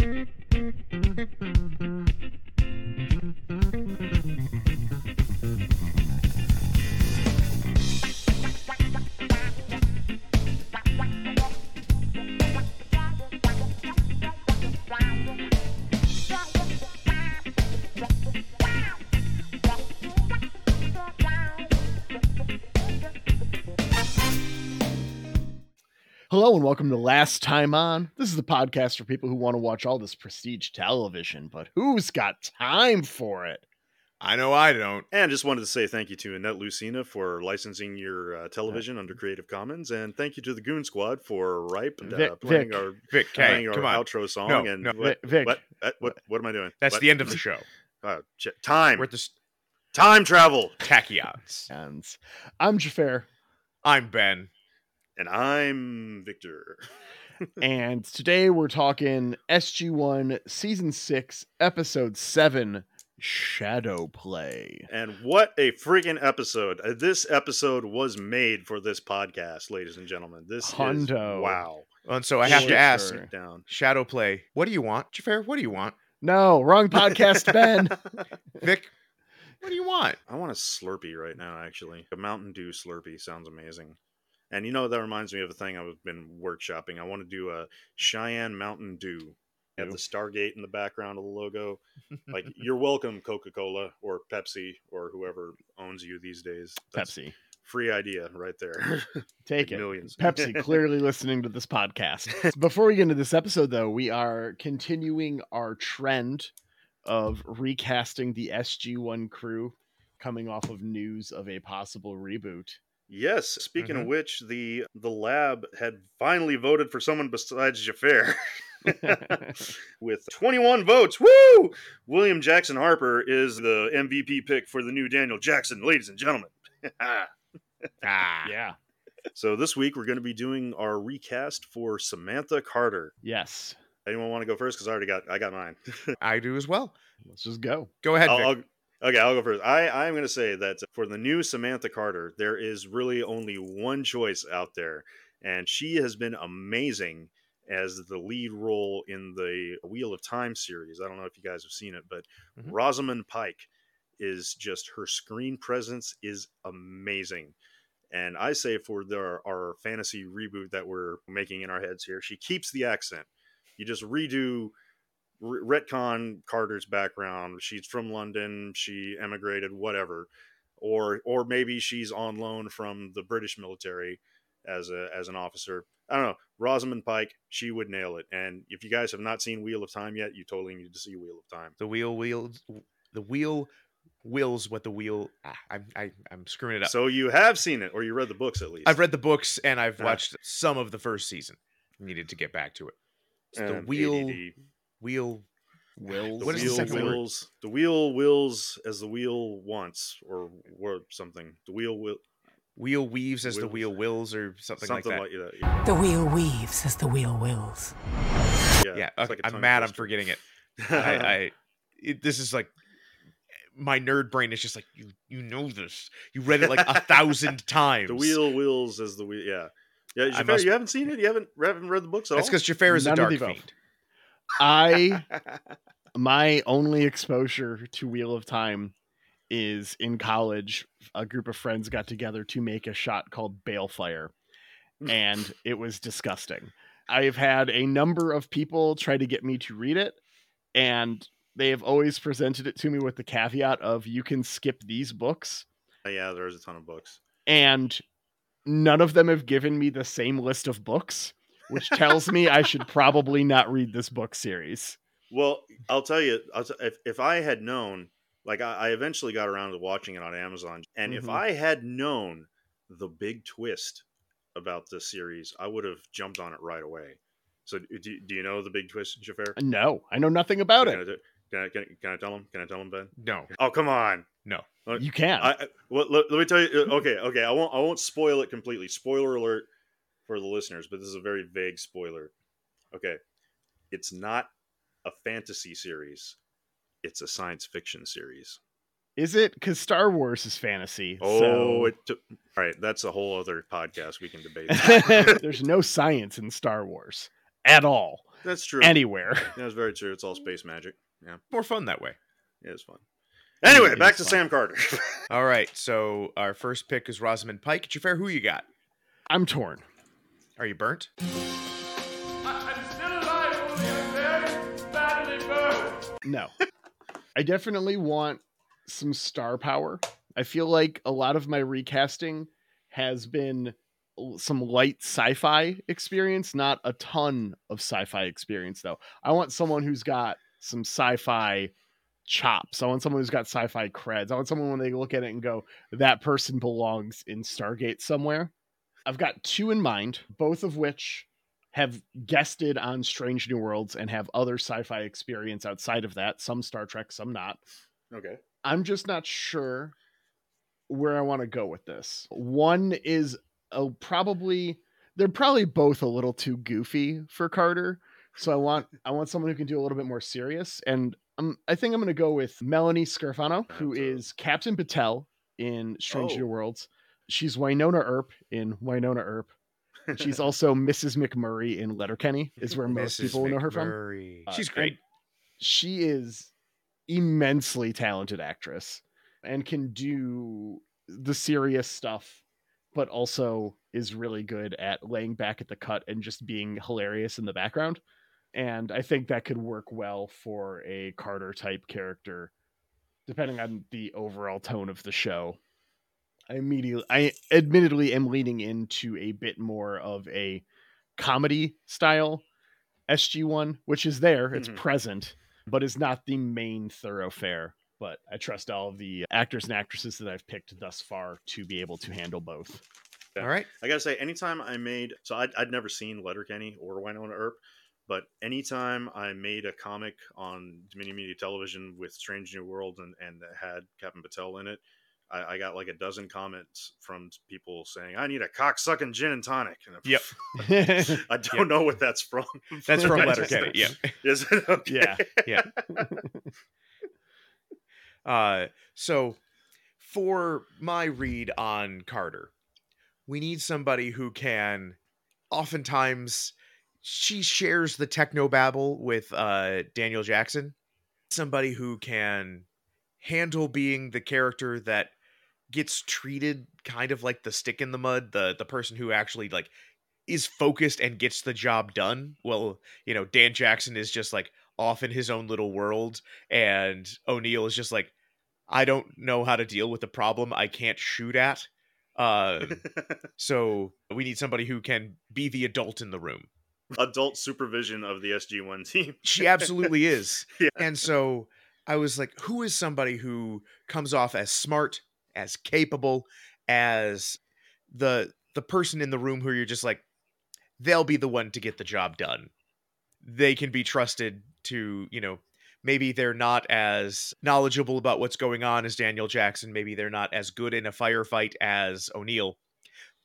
Hello and welcome to Last Time On. This is the podcast for people who want to watch all this prestige television, but who's got time for it? I know I don't. And just wanted to say thank you to Annette Lucina for licensing your uh, television Uh, under Creative Commons, and thank you to the Goon Squad for Ripe and Vic- uh, playing Vic. our Vic, hey, playing our outro song. No, and no. what, Vic, what, uh, what, what am I doing? That's What? the end of the show. Uh, time, We're at the s- time travel, tachyons. And I'm Xhafer, I'm Ben. And I'm Victor. and today we're talking SG1 Season 6, Episode 7 Shadow Play. And what a freaking episode! Uh, This episode was made for this podcast, ladies and gentlemen. This Hundo. is wow. And so I have to ask, down. Shadow Play, what do you want? Xhafer, what do you want? No, wrong podcast, Ben. Vic, what do you want? I want a Slurpee right now, actually. A Mountain Dew Slurpee sounds amazing. And you know, that reminds me of a thing I've been workshopping. I want to do a Cheyenne Mountain Dew. Have the Stargate in the background of the logo. Like, you're welcome, Coca Cola or Pepsi or whoever owns you these days. That's Pepsi. Free idea right there. Take Like it. Millions. Pepsi clearly listening to this podcast. Before we get into this episode, though, we are continuing our trend of recasting the SG1 crew coming off of news of a possible reboot. Yes. Speaking Mhm. of which, the the lab had finally voted for someone besides Xhafer. With 21 votes, woo! William Jackson Harper is the MVP pick for the new Daniel Jackson, ladies and gentlemen. Ah, yeah. so this week we're going to be doing our recast for Samantha Carter. Yes. Anyone want to go first? Because I already got I got mine. I do as well. Let's just go. Go ahead, I'll, Vic. I'll- okay, I'll go first. I I'm going to say that for the new Samantha Carter, there is really only one choice out there, and she has been amazing as the lead role in the Wheel of Time series. I don't know if you guys have seen it, but Mhm. Rosamund Pike is just her screen presence is amazing. And I say for the, our fantasy reboot that we're making in our heads here, she keeps the accent. You just redo re- retcon Carter's background. She's from London. She emigrated, whatever, or or maybe she's on loan from the British military as a as an officer. I don't know. Rosamund Pike, she would nail it. And if you guys have not seen Wheel of Time yet, you totally need to see Wheel of Time. The wheel wheels. The wheel wills what the wheel. Ah, I'm I, I'm screwing it up. So you have seen it, or you read the books at least. I've read the books and I've Ah. watched some of the first season. Needed to get back to it. It's the wheel ADD. Wheel. Wills. The What is the wheel second word? The wheel wills as the wheel wants, or or something. The wheel will Wheel weaves as the wheel wills or something, something like that. like that. The wheel weaves as the wheel wills. Yeah, yeah, it's okay, like a I'm tongue mad. I'm forgetting it. I, I it, this is like my nerd brain is just like you. You know this. You read it like a thousand times. the wheel wills as the wheel. Yeah, yeah. I Xhafer, must- you haven't seen it. You haven't haven't read the books at That's all. because Xhafer is a None of Darkfriend. I my only exposure to Wheel of Time is in college. A group of friends got together to make a shot called Balefire, and it was disgusting. I've had a number of people try to get me to read it, and they have always presented it to me with the caveat of you can skip these books, uh, yeah, there's a ton of books. and none of them have given me the same list of books, which tells me I should probably not read this book series. Well, I'll tell you, I'll t- if if I had known, like I, I eventually got around to watching it on Amazon, and if Mhm. I had known the big twist about this series, I would have jumped on it right away. So, do, do you know the big twist, Xhafer? No, I know nothing about Can I, it. do- can, I, can, I- can I tell him? Can I tell him, Ben? No. Oh, come on. No, you can. I, I well, let, let me tell you. uh, Okay, okay. I won't. I won't spoil it completely. Spoiler alert for the listeners, but this is a very vague spoiler. Okay, it's not a fantasy series. It's a science fiction series. Is it? Because Star Wars is fantasy. Oh, so it took. All right, that's a whole other podcast we can debate. there's no science in Star Wars at all That's true. anywhere. That's very true. It's all space magic. Yeah, More fun that way. it is fun. Anyway, It back to fun. Sam Carter. All right. So our first pick is Rosamund Pike. At your fair, who you got? I'm torn. Are you burnt? I'm still alive, only I'm very badly burned. No. I definitely want some star power. I feel like a lot of my recasting has been some light sci-fi experience, not a ton of sci-fi experience though. I want someone who's got some sci-fi chops. I want someone who's got sci-fi creds. I want someone when they look at it and go, that person belongs in Stargate somewhere. I've got two in mind, both of which have guested on Strange New Worlds and have other sci-fi experience outside of that, some Star Trek, some not. okay. I'm just not sure where I want to go with this. One is a, probably they're probably both a little too goofy for Carter. So I want I want someone who can do a little bit more serious and um, I think I'm going to go with Melanie Scrofano, who is Captain Batel in Strange Oh. New Worlds. She's Wynonna Earp in Wynonna Earp. She's also Mrs. McMurray in Letterkenny, is where most Mrs. people know her from McMurray. Uh, She's and great. she is immensely talented actress and can do the serious stuff but also is really good at laying back at the cut and just being hilarious in the background and i think that could work well for a carter type character depending on the overall tone of the show i immediately i admittedly am leaning into a bit more of a comedy style sg1 which is there it's Mhm. present but is not the main thoroughfare. But I trust all of the actors and actresses that I've picked thus far to be able to handle both. Yeah. All right. I gotta say, anytime I made so I'd, I'd never seen Letterkenny or Wynonna Earp, but anytime I made a comic on Dominion Media Television with Strange New World and and that had Captain Batel in it, I, I got like a dozen comments from people saying I need a cock sucking gin and tonic. And Yep. I don't know what that's from. That's from Letterkenny. Yeah. Is it okay? Yeah. Uh, so for my read on Carter, we need somebody who can oftentimes she shares the techno babble with uh Daniel Jackson. Somebody who can handle being the character that gets treated kind of like the stick in the mud, the the person who actually like is focused and gets the job done. Well, you know, Dan Jackson is just like off in his own little world and O'Neill is just like I don't know how to deal with the problem I can't shoot at. Uh, so we need somebody who can be the adult in the room. Adult supervision of the SG1 team. She absolutely is. Yeah. And so I was like, who is somebody who comes off as smart, as capable, as the the person in the room who you're just like, they'll be the one to get the job done. They can be trusted to, you know, maybe they're not as knowledgeable about what's going on as Daniel Jackson. Maybe they're not as good in a firefight as O'Neill,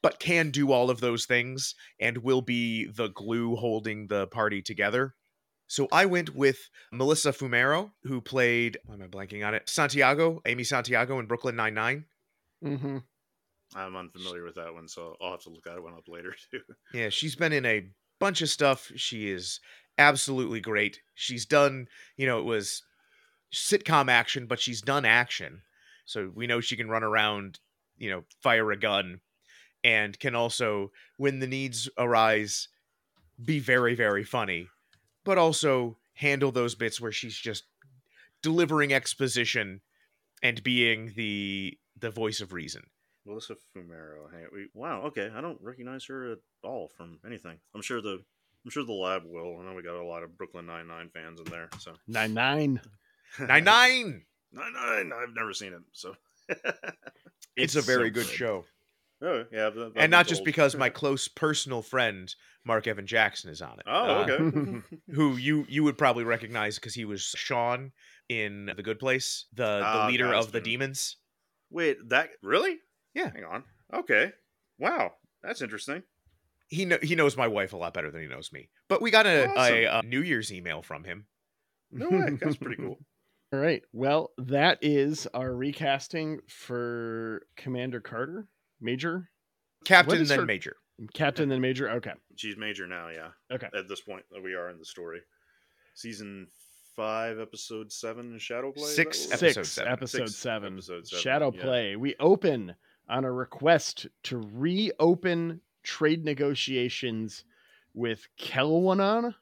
but can do all of those things and will be the glue holding the party together. So I went with Melissa Fumero, who played, why am I blanking on it? Santiago, Amy Santiago in Brooklyn Nine-Nine. Mm-hmm. I'm unfamiliar with that one, so I'll have to look that one up later too. Yeah, she's been in a bunch of stuff. She is absolutely great. She's done, you know, it was sitcom action, but she's done action. So we know she can run around, you know, fire a gun and can also, when the needs arise, be very, very funny, but also handle those bits where she's just delivering exposition and being the the voice of reason. Melissa Fumero. Hang on, we, wow. Okay, I don't recognize her at all from anything. I'm sure the I'm sure the lab will. I know we got a lot of Brooklyn Nine Nine fans in there. So Nine nine. Nine Nine. Nine Nine. I've never seen it. So It's, a very so good show. Oh yeah, that- that and not just old. because my close personal friend Mark Evan Jackson is on it. Oh Uh, okay. who you you would probably recognize because he was Sean in The Good Place, the the Ah, leader of the Gaston. demons. Wait, that really? Yeah. Hang on. Okay. Wow, that's interesting. He kno- he knows my wife a lot better than he knows me. But we got a, a, a New Year's email from him. No way. That's pretty cool. All right. Well, that is our recasting for Commander Carter, Major. Captain then her- Major. Captain then Major. Okay. She's major now, yeah. Okay. At this point that we are in the story. Season five, episode seven, Shadow Play. Six what it was? Episode Six, seven. episode Six, seven. episode seven, Shadow yeah. Play. We open on a request to reopen trade negotiations with Kelwanan.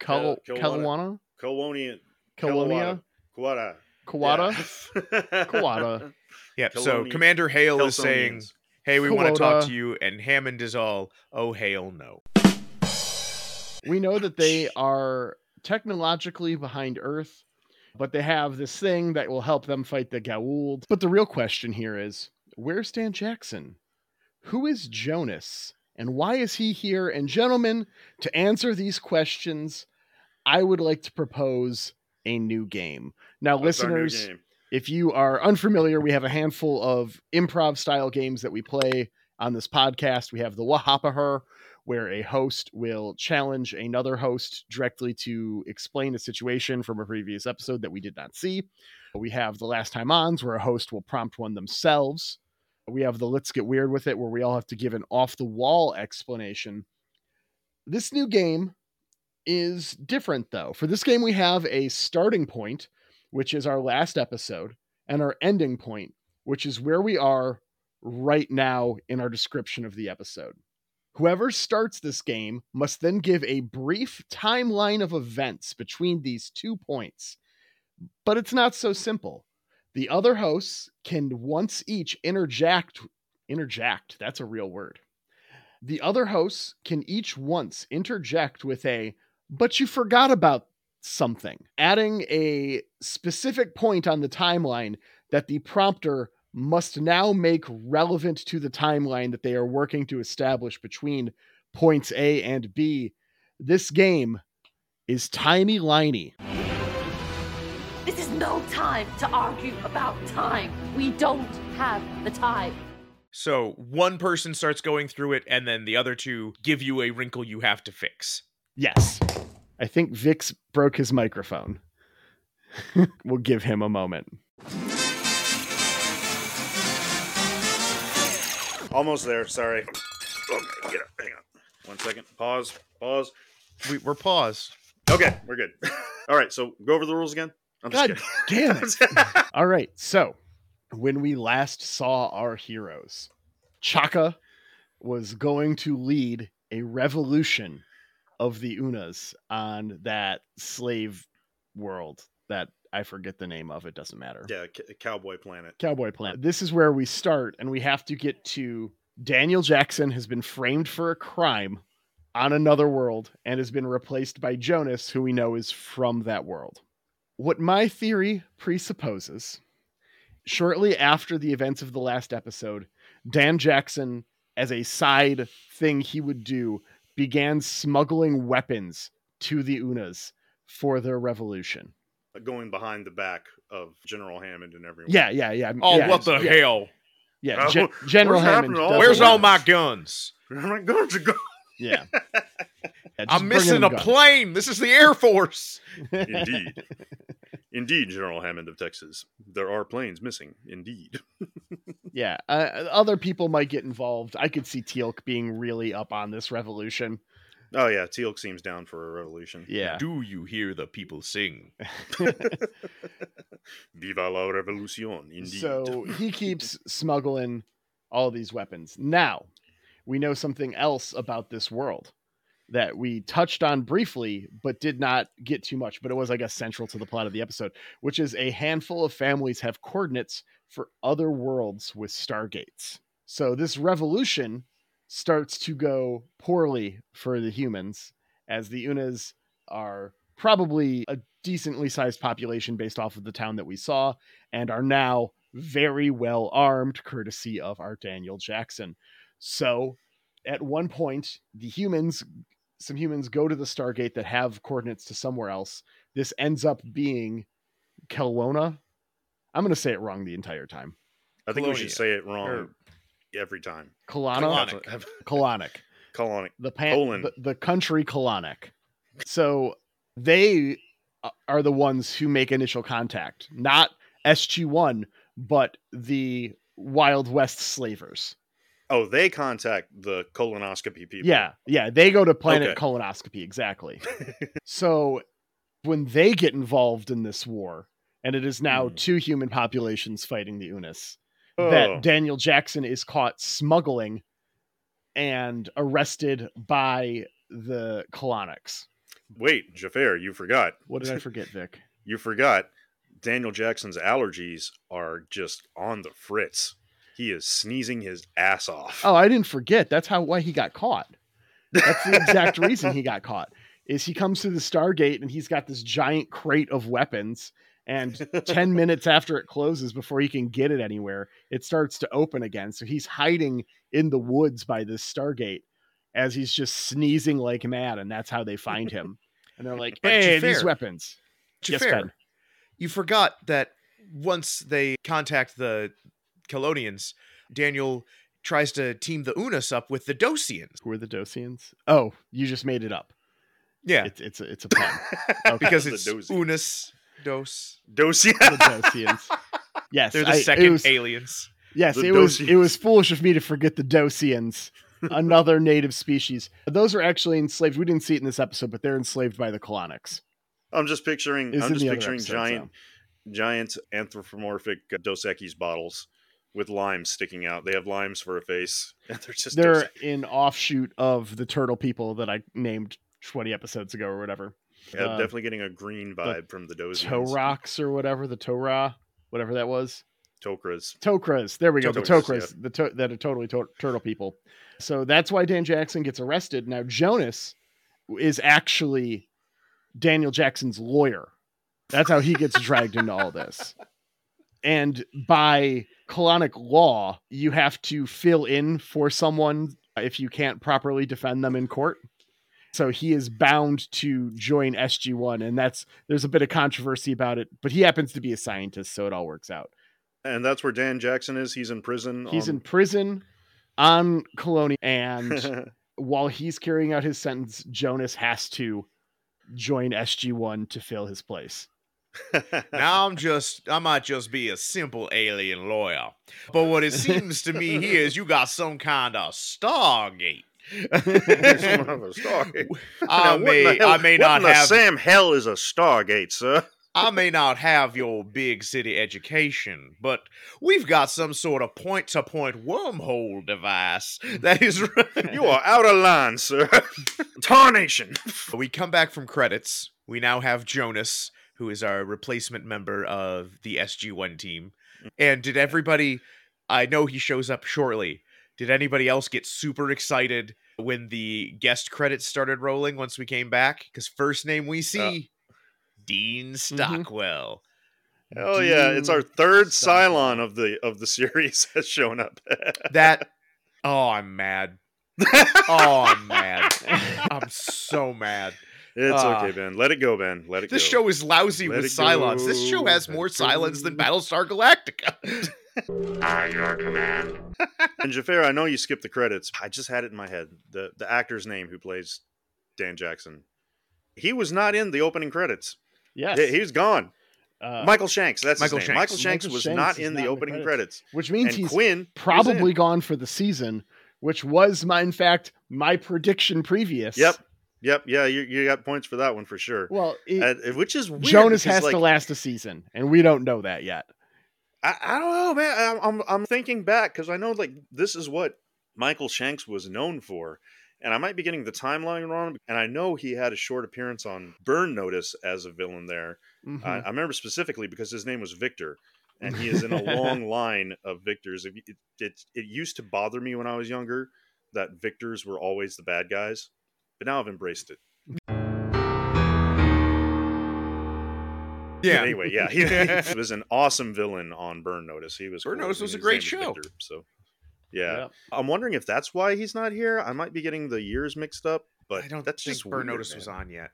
Kel- Kel- Kelwana? Kelownia. Kelonia? Kawada. Kawada? Yeah. Kawada. Yep. So Commander Hale is saying, Kelsonians. "Hey, we want to talk uh, to you," and Hammond is all, "Oh, Hale, no." We know that they are technologically behind Earth, but they have this thing that will help them fight the Goa'uld. But the real question here is where's Dan Jackson? Who is Jonas? And why is he here? And, gentlemen, to answer these questions, I would like to propose a new game. Now, oh, What's our new listeners, game? If you are unfamiliar, we have a handful of improv style games that we play on this podcast. We have the Wahapaher, where a host will challenge another host directly to explain a situation from a previous episode that we did not see. We have the Last Time Ons, where a host will prompt one themselves. We have the Let's Get Weird with It, where we all have to give an off the wall explanation. This new game is different, though. For this game, we have a starting point, which is our last episode, and our ending point, which is where we are right now in our description of the episode. Whoever starts this game must then give a brief timeline of events between these two points. But it's not so simple. The other hosts can once each interject interject, that's a real word. The other hosts can each once interject with a but you forgot about something, adding a specific point on the timeline that the prompter must now make relevant to the timeline that they are working to establish between points A and B. This game is Timey Liney. This is no time to argue about time. We don't have the time. So one person starts going through it, and then the other two give you a wrinkle you have to fix. Yes. I think Vix broke his microphone. we'll give him a moment. Almost there. Sorry. Okay, get up. Hang on. One second. Pause. Pause. We, we're paused. Okay, we're good. All right, so go over the rules again. I'm God kidding. damn it. All right. So, when we last saw our heroes, Chaka was going to lead a revolution of the Unas on that slave world that I forget the name of. It doesn't matter. yeah, c- Cowboy Planet. Cowboy Planet. This is where we start, and we have to get to Daniel Jackson has been framed for a crime on another world and has been replaced by Jonas, who we know is from that world. What my theory presupposes shortly after the events of the last episode, Dan Jackson, as a side thing he would do, began smuggling weapons to the Unas for their revolution. Uh, going behind the back of General Hammond and everyone. Yeah, yeah, yeah. Oh, yeah, what the yeah, hell? Yeah, Oh, Gen- General what's Hammond. happening to all does Where's all my guns? Where am I going to? Yeah. Yeah, I'm missing a guns. plane. This is the Air Force. Indeed. Indeed, General Hammond of Texas. There are planes missing. Indeed. yeah. Uh, other people might get involved. I could see Teal'c being really up on this revolution. Oh yeah, Teal'c seems down for a revolution. Yeah. Do you hear the people sing? Viva la revolucion. Indeed. So he keeps smuggling all these weapons. Now, we know something else about this world that we touched on briefly, but did not get too much. But it was, I guess, central to the plot of the episode, which is a handful of families have coordinates for other worlds with stargates. So this revolution starts to go poorly for the humans as the Unas are probably a decently sized population based off of the town that we saw and are now very well armed, courtesy of our Daniel Jackson. So, at one point, the humans, some humans go to the Stargate that have coordinates to somewhere else. This ends up being Kelwona. I'm going to say it wrong the entire time. I think we should say it wrong Or- every time. Kalana? Colonic. Kalanic. Colonic. The, pan- Colon. the, the country Kalanic. So, they are the ones who make initial contact, not SG1, but the Wild West slavers. Oh, they contact the colonoscopy people. Yeah, yeah, they go to Planet Okay. Colonoscopy exactly. so when they get involved in this war, and it is now Hmm. two human populations fighting the Unas, Oh. that Daniel Jackson is caught smuggling and arrested by the colonics. Wait, Xhafer, you forgot. What did I forget, Vic? You forgot. Daniel Jackson's allergies are just on the fritz. He is sneezing his ass off. Oh, I didn't forget. That's how why he got caught. That's the exact reason he got caught. Is he comes to the Stargate and he's got this giant crate of weapons, and 10 minutes after it closes, before he can get it anywhere, it starts to open again. So he's hiding in the woods by this Stargate as he's just sneezing like mad, and that's how they find him. And they're like, "Hey, Xhafer- these weapons." Yes, Ben. you forgot that once they contact the Colonians, Daniel tries to team the Unas up with the Dosians. Who are the Dosians? Oh, you just made it up. Yeah, It's it's a, it's a pun. Okay. because it's Dosians. Unas Dos. Dosia. the Dosians. Yes, They're the I- second was- aliens. Yes, The it was it was foolish of me to forget the Dosians, another native species. Those are actually enslaved. We didn't see it in this episode, but they're enslaved by the colonics. I'm just picturing. Is I'm just picturing episodes, giant, giant anthropomorphic Dos Equis bottles with limes sticking out. They have limes for a face, and they're just. They're an offshoot of the turtle people that I named 20 episodes ago or whatever. yeah, uh, definitely getting a green vibe from the Dosians. Torox or whatever, the Torah, whatever that was. Tokras. Tokras. There we go. The Tokras, Tokras, the to- that are totally to- turtle people. So that's why Dan Jackson gets arrested. Now Jonas is actually Daniel Jackson's lawyer. That's how he gets dragged into all this. And by colonic law, you have to fill in for someone if you can't properly defend them in court. So he is bound to join SG1 and that's there's a bit of controversy about it, but he happens to be a scientist so it all works out. And that's where Dan Jackson is. He's in prison. He's in prison on Colonia, and while he's carrying out his sentence, Jonas has to join SG1 to fill his place. Now I'm just, I might just be a simple alien lawyer. But what it seems to me here is you got some kind of Stargate. Some of Stargate. I Now, may hell, I may not have, Sam hell is a Stargate, sir. I may not have your big city education, but we've got some sort of point-to-point wormhole device that is. You are out of line, sir. Tarnation. We come back from credits. We now have Jonas, who is our replacement member of the SG1 team. Mm. And did everybody, I know he shows up shortly. Did anybody else get super excited when the guest credits started rolling once we came back? Because first name we see, Dean mm-hmm. Stockwell. Oh yeah, it's our third Stockwell. Cylon of the of the series has shown up. That, oh, I'm mad. Oh, I'm mad. I'm so mad. It's Ah. okay, Ben. Let it go, Ben. Let it This go. This show is lousy Let with it Cylons. This show go. has more Cylons than Battlestar Galactica. And Xhafer, I know you skipped the credits. I just had it in my head. The the actor's name who plays Dan Jackson. He was not in the opening credits. Yes. He, he was gone. Uh, Michael Shanks. That's Michael his name. Shanks. Michael Shanks Michael was Shanks not is in not the in the opening credits. credits. which means And he's Quinn probably gone for the season, which was my, in fact, my prediction previous. Yep. Yep. Yeah, you, you got points for that one for sure. Well, it, which is weird Jonas has like, to last a season, and we don't know that yet. I, I don't know, man. I'm I'm, I'm thinking back because I know like this is what Michael Shanks was known for, and I might be getting the timeline wrong. And I know he had a short appearance on Burn Notice as a villain there. Mhm. I, I remember specifically because his name was Victor, and he is in a long line of Victors. It, it, it it used to bother me when I was younger that Victors were always the bad guys, but now I've embraced it. Yeah. But anyway, yeah, he, he was an awesome villain on Burn Notice. He was Burn cool. Notice was a great show. Victor, so yeah, Yep. I'm wondering if that's why he's not here. I might be getting the years mixed up, but I don't that's think just Burn weird, Notice was on yet.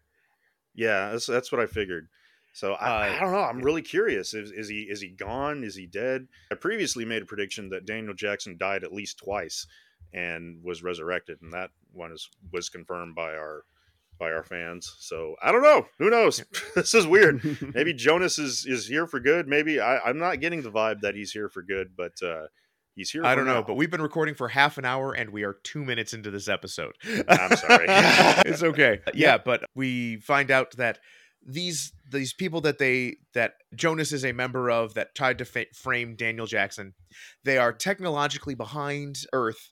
Yeah, that's that's what I figured. So I, Uh, I don't know. I'm really curious. Is, is he is he gone? Is he dead? I previously made a prediction that Daniel Jackson died at least twice and was resurrected, and that one is was confirmed by our by our fans. So I don't know. Who knows? this is weird. Maybe Jonas is is here for good. Maybe I, I'm not getting the vibe that he's here for good, but uh, He's here. I don't know, now. but we've been recording for half an hour and we are two minutes into this episode. I'm sorry. it's okay. Yeah, but we find out that these these people that they that Jonas is a member of that tried to fa- frame Daniel Jackson, they are technologically behind Earth.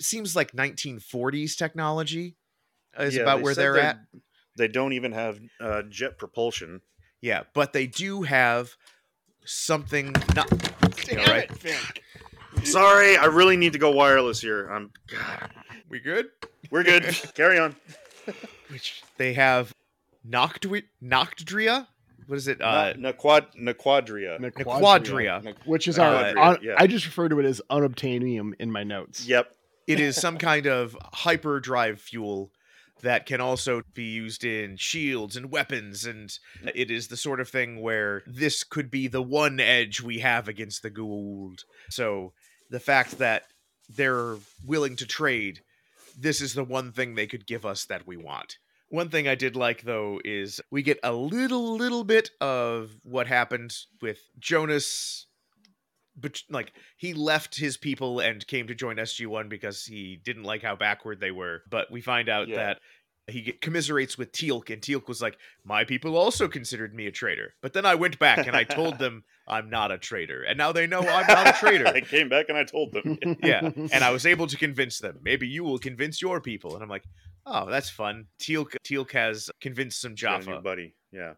Seems like 1940s technology is Yeah, about they where they're they- at. They don't even have uh, jet propulsion. Yeah, but they do have something not Damn All right. it, Sorry, I really need to go wireless here. I'm. God. we good? We're good. Carry on. Which they have Noctwi- Noctdria? What is it? Uh Uh, Naquad Naquadria. Quadria. which is Uh, our. Quadria, un- yeah. I just refer to it as unobtainium in my notes. Yep. It is some kind of hyperdrive fuel that can also be used in shields and weapons and it is the sort of thing where this could be the one edge we have against the Goa'uld. So the fact that they're willing to trade this is the one thing they could give us that we want. One thing I did like though is we get a little little bit of what happened with Jonas but like he left his people and came to join SG1 because he didn't like how backward they were. But we find out Yeah. that he commiserates with Teal'c, and Teal'c was like, "My people also considered me a traitor." But then I went back and I told them I'm not a traitor, and now they know I'm not a traitor. I came back and I told them. yeah, and I was able to convince them. Maybe you will convince your people, and I'm like, "Oh, that's fun." Teal'c, Teal'c has convinced some Jaffa. buddy. Yeah.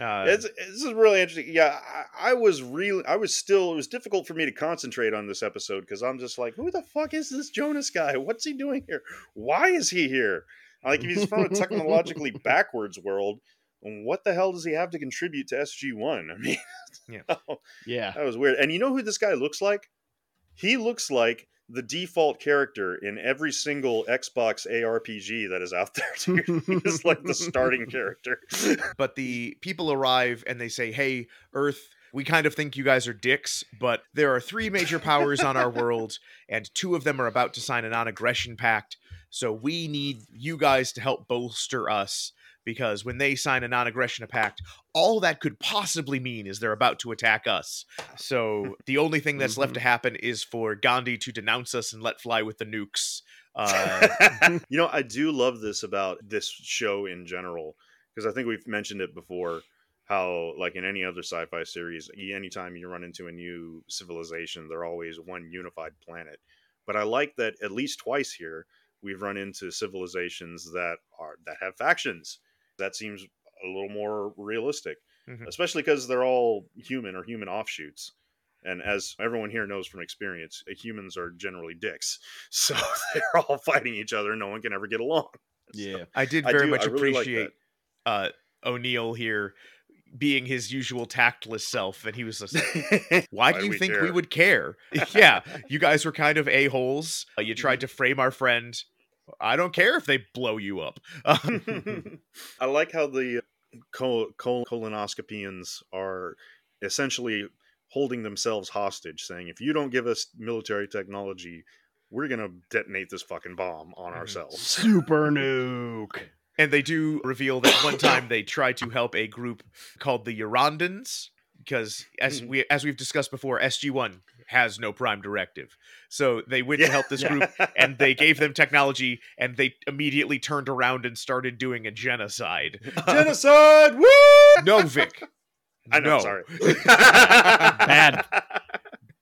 Uh, it's this is really interesting. Yeah, I, I was really, I was still. It was difficult for me to concentrate on this episode because I'm just like, who the fuck is this Jonas guy? What's he doing here? Why is he here? Like, if he's from a technologically backwards world, what the hell does he have to contribute to SG One? I mean, Yeah. Yeah. that was weird. And you know who this guy looks like? He looks like the default character in every single Xbox ARPG that is out there. Dude. Like the starting character. but the people arrive and they say, "Hey, Earth, we kind of think you guys are dicks, but there are three major powers on our world, and two of them are about to sign a non-aggression pact. So we need you guys to help bolster us." Because when they sign a non-aggression pact, all that could possibly mean is they're about to attack us. So the only thing that's left to happen is for Gandhi to denounce us and let fly with the nukes. Uh, you know, I do love this about this show in general because I think we've mentioned it before. How, like in any other sci-fi series, anytime you run into a new civilization, they're always one unified planet. But I like that at least twice here we've run into civilizations that are that have factions. That seems a little more realistic, Mhm. especially because they're all human or human offshoots. And as everyone here knows from experience, uh, humans are generally dicks. So they're all fighting each other. No one can ever get along. Yeah. I did I very do- much I really like appreciate uh, O'Neill here being his usual tactless self, and he was just like, "Why do you think we would care? yeah, you guys were kind of a holes. Uh, you Mm-hmm. tried to frame our friend. I don't care if they blow you up." I like how the col- col- colonoscopians are essentially holding themselves hostage, saying, if you don't give us military technology, we're going to detonate this fucking bomb on Mhm. ourselves. Super nuke. and they do reveal that one time they tried to help a group called the Urandans because as Mhm. we as we've discussed before, SG One has no prime directive, so they went to help this group and they gave them technology and they immediately turned around and started doing a genocide. genocide. Woo! no, Vic. I know. No. Sorry. Bad.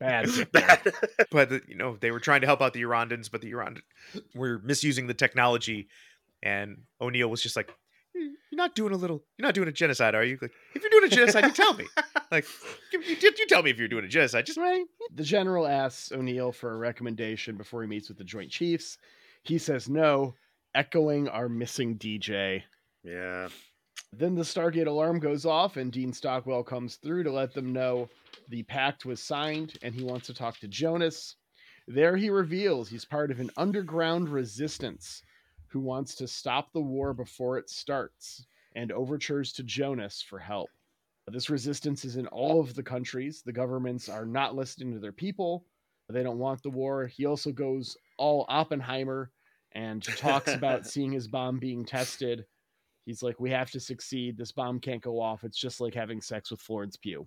Bad. Bad. But you know they were trying to help out the Urandans, but the Urandans were misusing the technology, and O'Neill was just like, "Hmm, "You're not doing a little. You're not doing a genocide, are you? Like, if you're doing a genocide, you tell me. Like, you, you, you tell me if you're doing a genocide. Just Right. The general asks O'Neill for a recommendation before he meets with the Joint Chiefs. He says no, echoing our missing DJ. Yeah. Then the Stargate alarm goes off, and Dean Stockwell comes through to let them know the pact was signed and he wants to talk to Jonas. There he reveals he's part of an underground resistance who wants to stop the war before it starts and overtures to Jonas for help. This resistance is in all of the countries. The governments are not listening to their people. They don't want the war. He also goes all Oppenheimer and talks about seeing his bomb being tested. He's like, we have to succeed. This bomb can't go off. It's just like having sex with Florence Pugh.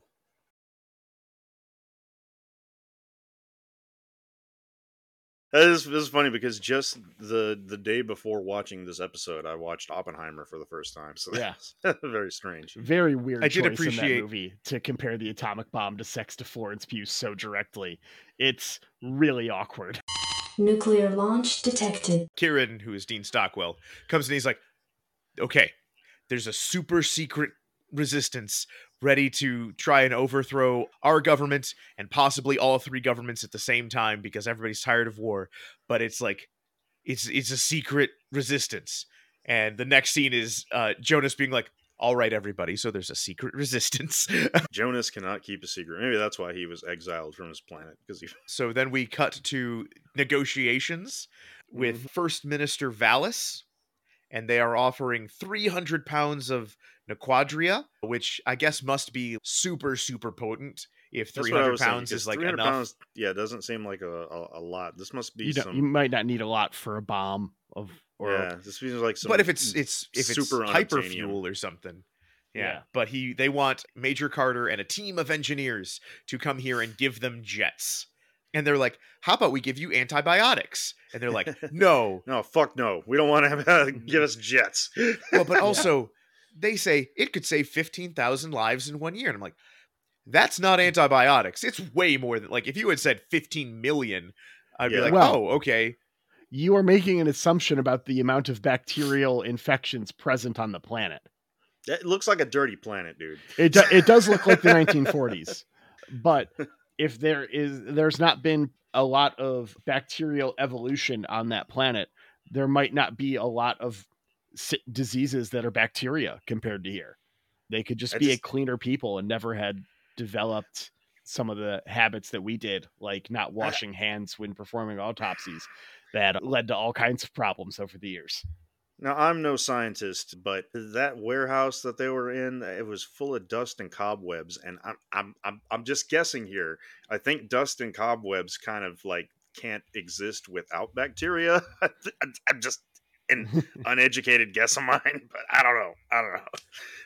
That is, this is funny because just the the day before watching this episode, I watched Oppenheimer for the first time. So Yeah. very strange. Very weird I did choice in appreciate- that movie to compare the atomic bomb to sex to Florence Pugh so directly. It's really awkward. Nuclear launch detected. Kieran, who is Dean Stockwell, comes and he's like, "Okay, there's a super secret resistance ready to try and overthrow our government and possibly all three governments at the same time because everybody's tired of war. But it's like, it's it's a secret resistance." And the next scene is uh, Jonas being like, "All right, everybody, so there's a secret resistance." Jonas cannot keep a secret. Maybe that's why he was exiled from his planet because he. So then we cut to negotiations with First Minister Vallis, and they are offering 300 pounds of Naquadria, which I guess must be super, super potent if That's what I 300 was saying, pounds is like enough. Pounds, yeah, it doesn't seem like a, a, a lot. This must be You, some. you might not need a lot for a bomb of or yeah, this seems like some. but if it's it's if it's super hyper fuel or something. Yeah. Yeah. But he they want Major Carter and a team of engineers to come here and give them jets. And they're like, "How about we give you antibiotics?" And they're like, "No, No, fuck no. We don't want to have give us jets. well, but also they say it could save 15,000 lives in one year. And I'm like, that's not antibiotics. It's way more than like if you had said 15 million, I'd Yeah. be like, Well- oh, okay. you are making an assumption about the amount of bacterial infections present on the planet. It looks like a dirty planet, dude. It do, it does look like the 1940s, but if there is there's not been a lot of bacterial evolution on that planet, there might not be a lot of si- diseases that are bacteria compared to here. They could just I be just- a cleaner people and never had developed some of the habits that we did, like not washing hands when performing autopsies, that led to all kinds of problems over the years. Now I'm no scientist, but that warehouse that they were in, it was full of dust and cobwebs, and I'm I'm I'm, I'm just guessing here. I think dust and cobwebs kind of like can't exist without bacteria. I'm just an uneducated guess of mine, but I don't know. I don't know.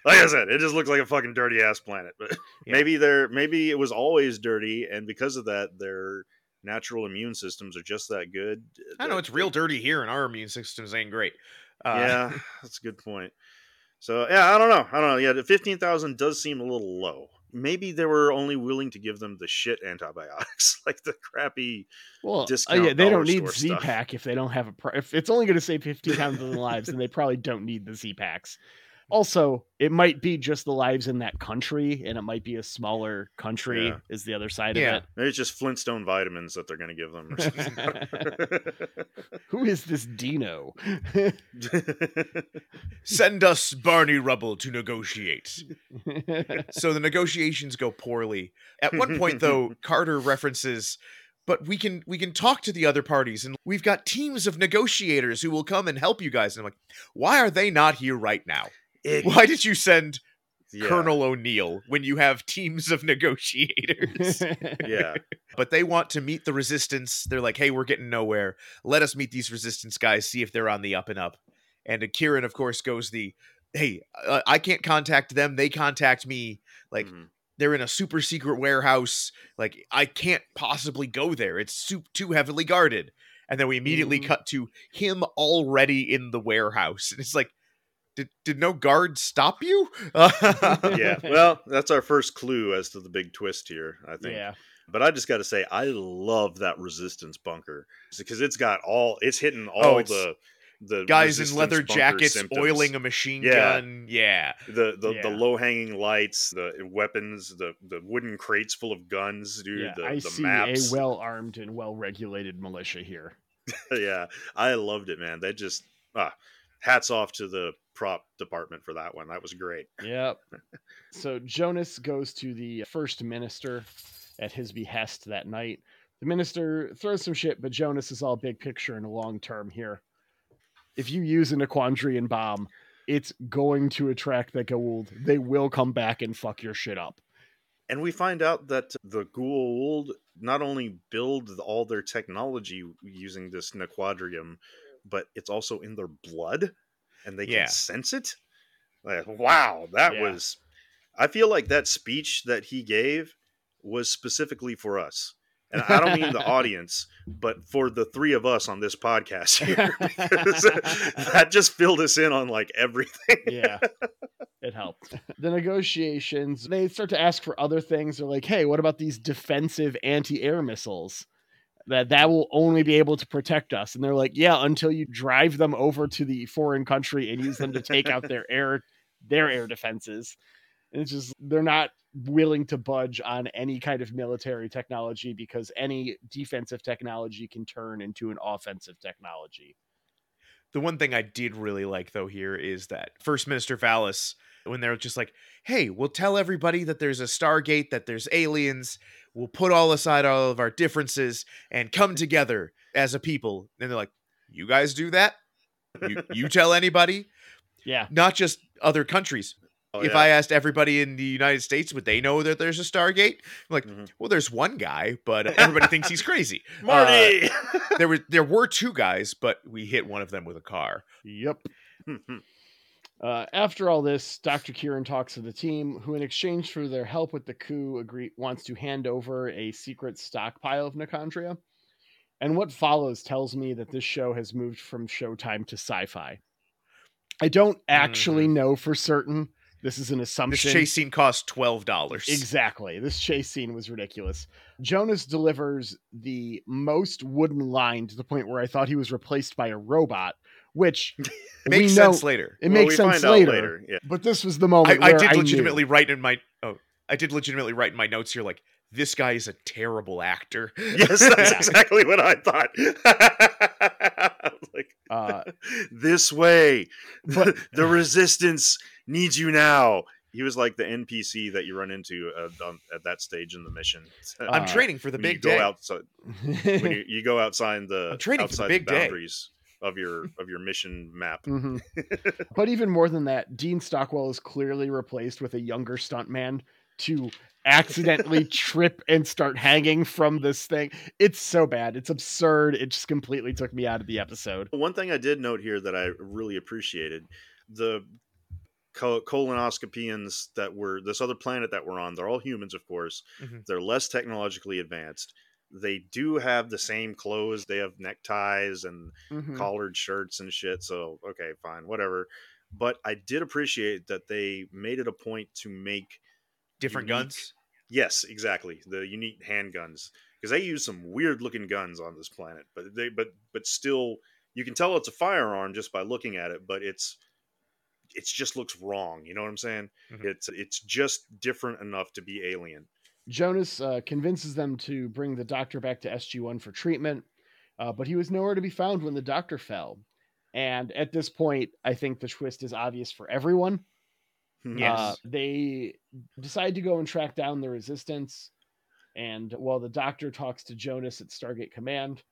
Like I said, it just looks like a fucking dirty ass planet. But Yeah. maybe they're maybe it was always dirty, and because of that, their natural immune systems are just that good. I know it's real dirty here and our immune systems ain't great. Uh, yeah, that's a good point. So yeah, I don't know. I don't know. Yeah, the fifteen thousand does seem a little low. Maybe they were only willing to give them the shit antibiotics, like the crappy. Well, uh, yeah, they don't need Z pack if they don't have a. Pro- if it's only going to save fifteen thousand lives, then they probably don't need the Z Packs. Also, it might be just the lives in that country, and it might be a smaller country. Yeah. Is the other side Yeah. of Maybe it's just Flintstone vitamins that they're going to give them. Or something. it? Who is this Dino? Send us Barney Rubble to negotiate. so the negotiations go poorly. At one point though, Carter references but we can we can talk to the other parties and we've got teams of negotiators who will come and help you guys. And I'm like, why are they not here right now? It- Why did you send yeah, Colonel O'Neill when you have teams of negotiators? Yeah, but they want to meet the resistance. They're like, hey, we're getting nowhere. Let us meet these resistance guys, see if they're on the up and up. And Kieran, of course, goes the, hey, uh, I can't contact them. They contact me. Like, Mhm. they're in a super secret warehouse. Like, I can't possibly go there. It's su- too heavily guarded. And then we immediately Mhm. cut to him already in the warehouse. And it's like, did, did no guard stop you? yeah. Well, that's our first clue as to the big twist here. I think. yeah, But I just got to say, I love that resistance bunker because it's got all it's hitting all Oh, it's the the Guys in leather jackets symptoms. oiling a machine Yeah. gun. Yeah. the the, the low hanging lights, the weapons, the the wooden crates full of guns, dude. yeah. the I the see maps. a well armed and well regulated militia here. yeah, I loved it, man. They just ah, hats off to the prop department for that one. That was great. Yep. so Jonas goes to the first minister at his behest that night. The minister throws some shit, but Jonas is all big picture and long term here. If you use an Aquandrian bomb, it's going to attract the Goa'uld. They will come back and fuck your shit up. And we find out that the Goa'uld not only build all their technology using this Nequadrium, but it's also in their blood and they can sense it. Like, wow, that Yeah. was. I feel like that speech that he gave was specifically for us. and I don't mean the audience, but for the three of us on this podcast here, that just filled us in on like everything. yeah it helped the negotiations they start to ask for other things they're like hey what about these defensive anti-air missiles that that will only be able to protect us. And they're like yeah until you drive them over to the foreign country and use them to take out their air their air defenses. And it's just they're not willing to budge on any kind of military technology because any defensive technology can turn into an offensive technology. The one thing I did really like though here is that First Minister Vallis, when they're just like, "Hey, we'll tell everybody that there's a Stargate, that there's aliens. We'll put all aside all of our differences and come together as a people." And they're like, "You guys do that? You, you tell anybody? yeah Not just other countries. Oh, if yeah. I asked everybody in the United States, would they know that there's a Stargate? I'm like, Mhm. well, there's one guy, but everybody thinks he's crazy. Uh, Marty. there were there were two guys, but we hit one of them with a car. yep Uh, after all this, Dr. Kieran talks to the team, who, in exchange for their help with the coup, agree wants to hand over a secret stockpile of Naquadria. And what follows tells me that this show has moved from Showtime to Sci-Fi. I don't actually know for certain. This is an assumption. This chase scene cost twelve dollars. Exactly. This chase scene was ridiculous. Jonas delivers the most wooden line to the point where I thought he was replaced by a robot, which Makes we know sense later. it Well, makes sense later, later, yeah. But this was the I, moment I where did knew. legitimately write in my oh, I did legitimately write in my notes here like this guy is a terrible actor. yes, that's exactly what I thought. I like, Uh, this way, but- the resistance needs you now. He was like the NPC that you run into uh, on, at that stage in the mission. I'm Uh, training for the When big you go day. outside, when you, you go outside the I'm training for the outside big day. boundaries of your of your mission map. Mhm. but even more than that, Dean Stockwell is clearly replaced with a younger stuntman to accidentally trip and start hanging from this thing. It's so bad. It's absurd. It just completely took me out of the episode. One thing I did note here that I really appreciated the col- colonoscopians that were this other planet that we're on. They're all humans, of course. Mhm. They're less technologically advanced. They do have the same clothes. They have neckties and Mhm. collared shirts and shit. So okay, fine, whatever. But I did appreciate that they made it a point to make Different unique- guns. Yes, exactly. The unique handguns because they use some weird looking guns on this planet, but they but but still you can tell it's a firearm just by looking at it, but it's it's just looks wrong. You know what I'm saying? Mhm. It's it's just different enough to be alien. Jonas uh, convinces them to bring the doctor back to SG1 for treatment, uh, but he was nowhere to be found when the doctor fell. And at this point, I think the twist is obvious for everyone. Yes. Uh, they decide to go and track down the resistance. And while the doctor talks to Jonas at Stargate Command,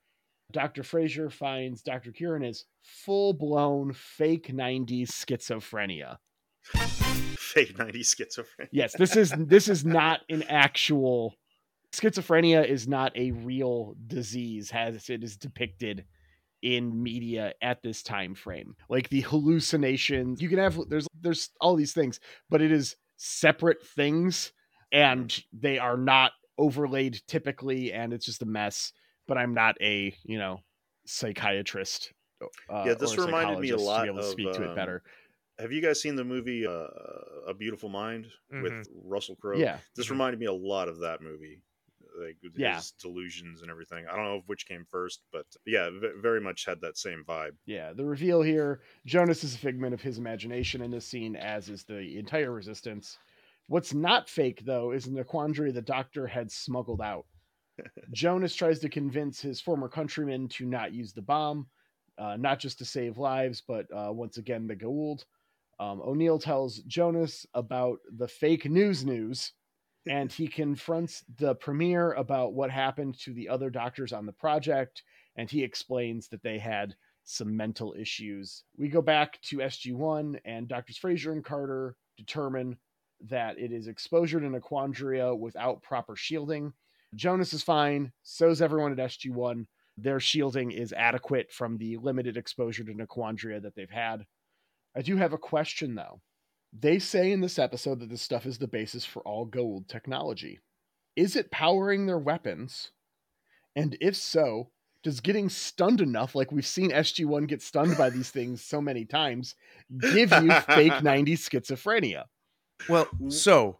Dr. Fraiser finds Dr. Kieran is full blown fake 90s schizophrenia. Fake 90s schizophrenia. Yes, this is this is not an actual schizophrenia is not a real disease as it is depicted in media at this time frame. Like the hallucinations, you can have there's there's all these things, but it is separate things and they are not overlaid typically and it's just a mess, but I'm not a, you know, psychiatrist. Uh, Yeah, this reminded me a psychologist to lot be able to of, speak to it um, better. Have you guys seen the movie uh, A Beautiful Mind with Russell Crowe? Yeah. This Mhm. reminded me a lot of that movie. Like with Yeah. delusions and everything. I don't know which came first, but yeah, v- very much had that same vibe. Yeah, the reveal here Jonas is a figment of his imagination in this scene, as is the entire resistance. What's not fake, though, is the quandary the doctor had smuggled out. Jonas tries to convince his former countrymen to not use the bomb, uh, not just to save lives, but uh, once again, the Goa'uld. Um, O'Neill tells Jonas about the fake news news, and he confronts the premier about what happened to the other doctors on the project, and he explains that they had some mental issues. We go back to SG1, and Doctors Fraiser and Carter determine that it is exposure to Naquadria without proper shielding. Jonas is fine, so's everyone at SG1. Their shielding is adequate from the limited exposure to Naquadria that they've had. I do have a question though. They say in this episode that this stuff is the basis for all Goa'uld technology. Is it powering their weapons? And if so, does getting stunned enough, like we've seen SG1 get stunned by these things so many times, give you fake 90s schizophrenia? Well, so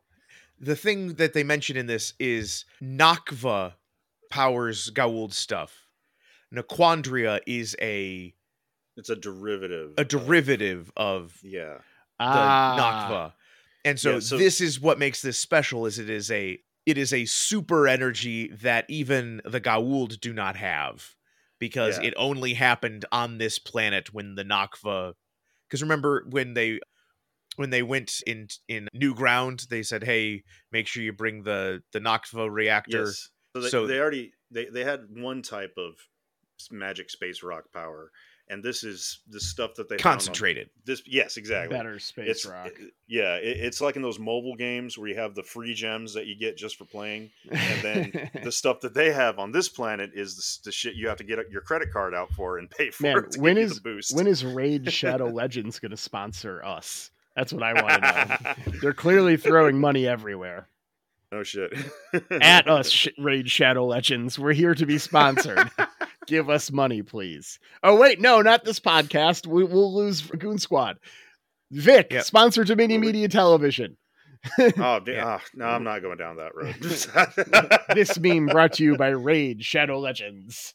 the thing that they mention in this is Nakva powers Goa'uld stuff. Naquadria is a It's a derivative. a derivative of yeah. the Ah, Nakva. And so, Yeah, so- this is what makes this special is it is a it is a super energy that even the Goa'uld do not have because Yeah. it only happened on this planet when the Nakva because remember when they when they went in in new ground they said hey make sure you bring the the Nakva reactor Yes. So they, So- they already they, they had one type of magic space rock power, and this is the stuff that they found on- concentrated This yes, exactly. better space It's rock. it- yeah, it, it's like in those mobile games where you have the free gems that you get just for playing, and then the stuff that they have on this planet is the, the shit you have to get your credit card out for and pay for Man, it to when give you is the boost. when is Raid Shadow Legends going to sponsor us? That's what I want to know. They're clearly throwing money everywhere. no shit At us, Sh- Raid Shadow Legends. We're here to be sponsored. Give us money, please. Oh wait, no, not this podcast. We, we'll lose Goon Squad. Vic, Yep. sponsor Dominion Media Television. Oh Yeah. ah, no, I'm not going down that road. This meme brought to you by Raid Shadow Legends.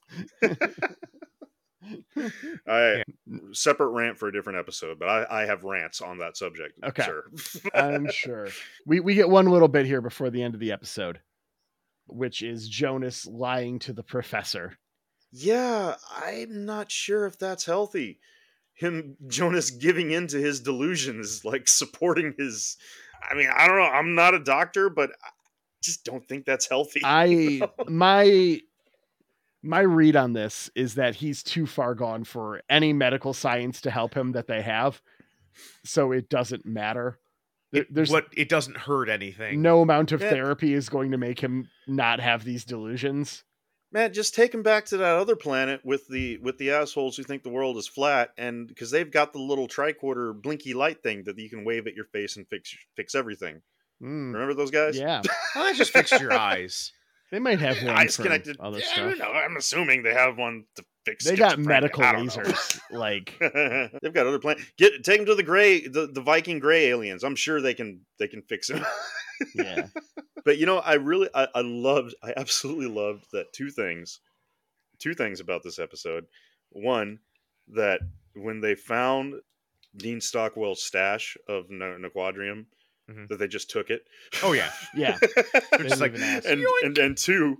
I separate rant for a different episode, but I, I have rants on that subject. Okay. sure. I'm sure. We we get one little bit here before the end of the episode, which is Jonas lying to the professor. Yeah, I'm not sure if that's healthy. Him, Jonas, giving in to his delusions, like supporting his. I mean, I don't know. I'm not a doctor, but I just don't think that's healthy. I my my read on this is that he's too far gone for any medical science to help him that they have. So it doesn't matter. It- There's what it doesn't hurt anything no amount of Yeah. therapy is going to make him not have these delusions. Man, just take them back to that other planet with the with the assholes who think the world is flat, and because they've got the little tricorder blinky light thing that you can wave at your face and fix fix everything. Mm, Remember those guys? yeah, that just fixed your eyes they might have one Eyes connected. other yeah, I don't know. I'm assuming they have one to They got medical I don't know. lasers. like They've got other plans. Get take them to the gray, the, the Viking gray aliens. I'm sure they can they can fix them. yeah. but you know, I really I, I loved I absolutely loved that two things, two things about this episode. One, that when they found Dean Stockwell's stash of Naquadrium, Mhm. that they just took it. oh yeah Yeah. They're just like and, and and two,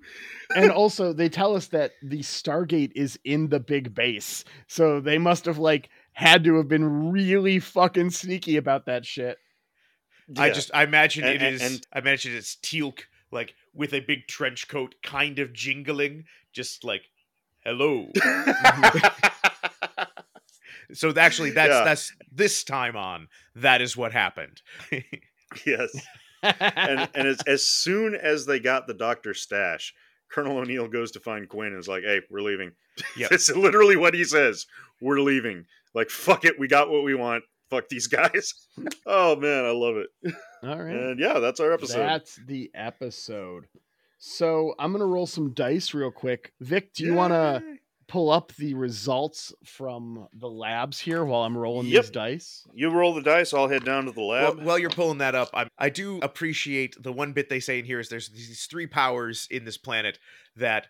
and also they tell us that the Stargate is in the big base. So they must have like had to have been really fucking sneaky about that shit. I just I imagine And- it and- is and- I imagine it's Teal'c like with a big trench coat kind of jingling just like hello. so actually that's Yeah. that's this time on that is what happened. yes. and and as, as soon as they got the doctor stash, Colonel O'Neill goes to find Quinn and is like, "Hey, we're leaving." Yep. That's literally what he says. We're leaving. Like, fuck it, we got what we want. Fuck these guys. oh man, I love it. All right. And yeah, that's our episode. That's the episode. So I'm gonna roll some dice real quick. Vic, do you want to. Pull up the results from the labs here while I'm rolling Yep. these dice? You roll the dice. I'll head down to the Well, lab. while you're pulling that up, I, I do appreciate the one bit they say in here is there's these three powers in this planet that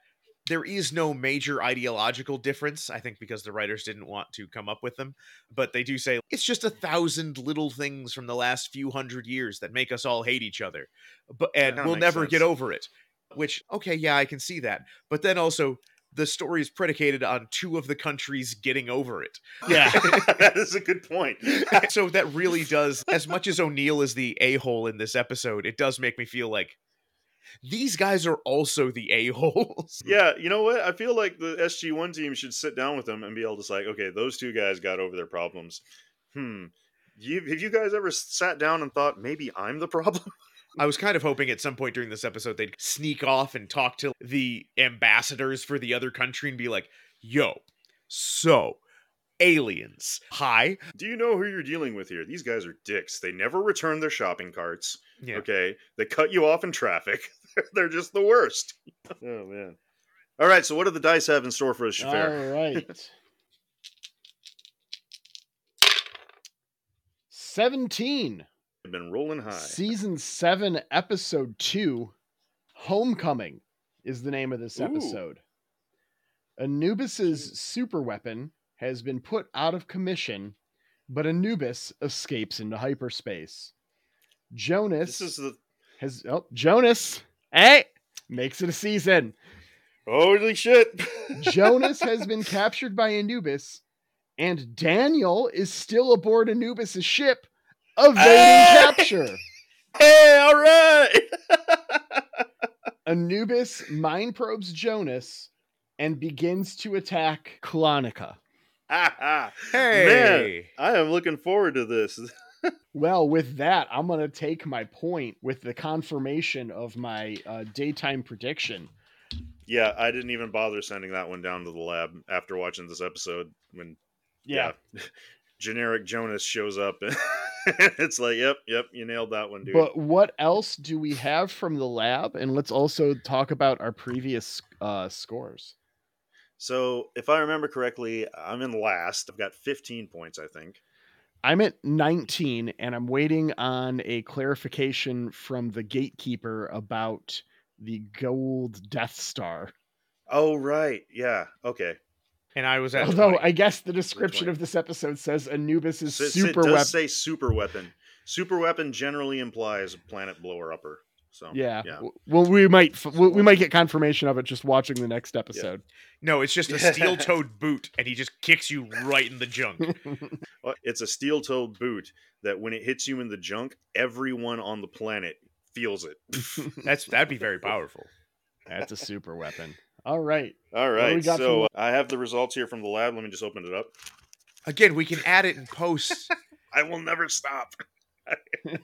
there is no major ideological difference. I think because the writers didn't want to come up with them, but they do say it's just a thousand little things from the last few hundred years that make us all hate each other, but and we'll makes never get over it. Which okay, yeah, I can see that, but then also. The story is predicated on two of the countries getting over it. Yeah. that is a good point. so that really does as much as o'neill is the a-hole in this episode it does make me feel like these guys are also the a-holes yeah, you know what? I feel like the SG1 team should sit down with them and be able to say, okay, those two guys got over their problems. Hmm. You, have you guys ever sat down and thought maybe I'm the problem? I was kind of hoping at some point during this episode they'd sneak off and talk to the ambassadors for the other country and be like yo so aliens hi Do you know who you're dealing with here? These guys are dicks. They never return their shopping carts. yeah Okay. They cut you off in traffic. They're just the worst. oh, man. All right, so what do the dice have in store for us, Xhafer? All right. 17. I've been rolling high. Season 7, Episode 2, Homecoming is the name of this Ooh. episode. Anubis's super weapon has been put out of commission, but Anubis escapes into hyperspace. Jonas This is the has oh Jonas hey makes it a season. holy shit. Jonas has been captured by Anubis, and Daniel is still aboard Anubis's ship, evading Ah! capture. hey, all right. Anubis mind probes Jonas and begins to attack Kolonica. Man, Hey. I am looking forward to this. Well, with that, I'm going to take my point with the confirmation of my uh, daytime prediction. Yeah, I didn't even bother sending that one down to the lab after watching this episode. When Yeah. generic Jonas shows up, and it's like, yep, yep, you nailed that one, dude. But what else do we have from the lab? And let's also talk about our previous uh, scores. so, if I remember correctly, I'm in last. I've got 15 points, I think. I'm at 19 and I'm waiting on a clarification from the gatekeeper about the Goa'uld Death Star. Oh, right, yeah, okay. And I was at Although 20. I guess the description of this episode says Anubis is So it- super it does weapon. say super weapon. Super weapon generally implies planet blower upper. So yeah. yeah. Well, we might f- we we might get confirmation of it just watching the next episode. No, it's just a steel-toed boot, and he just kicks you right in the junk. Well, It's a steel-toed boot that when it hits you in the junk, everyone on the planet feels it. That's that'd be very powerful. That's a super weapon. All right. All do we right, got from so I have the results here from the lab. Let me just open it up. Again, we can add it in post. I will never stop.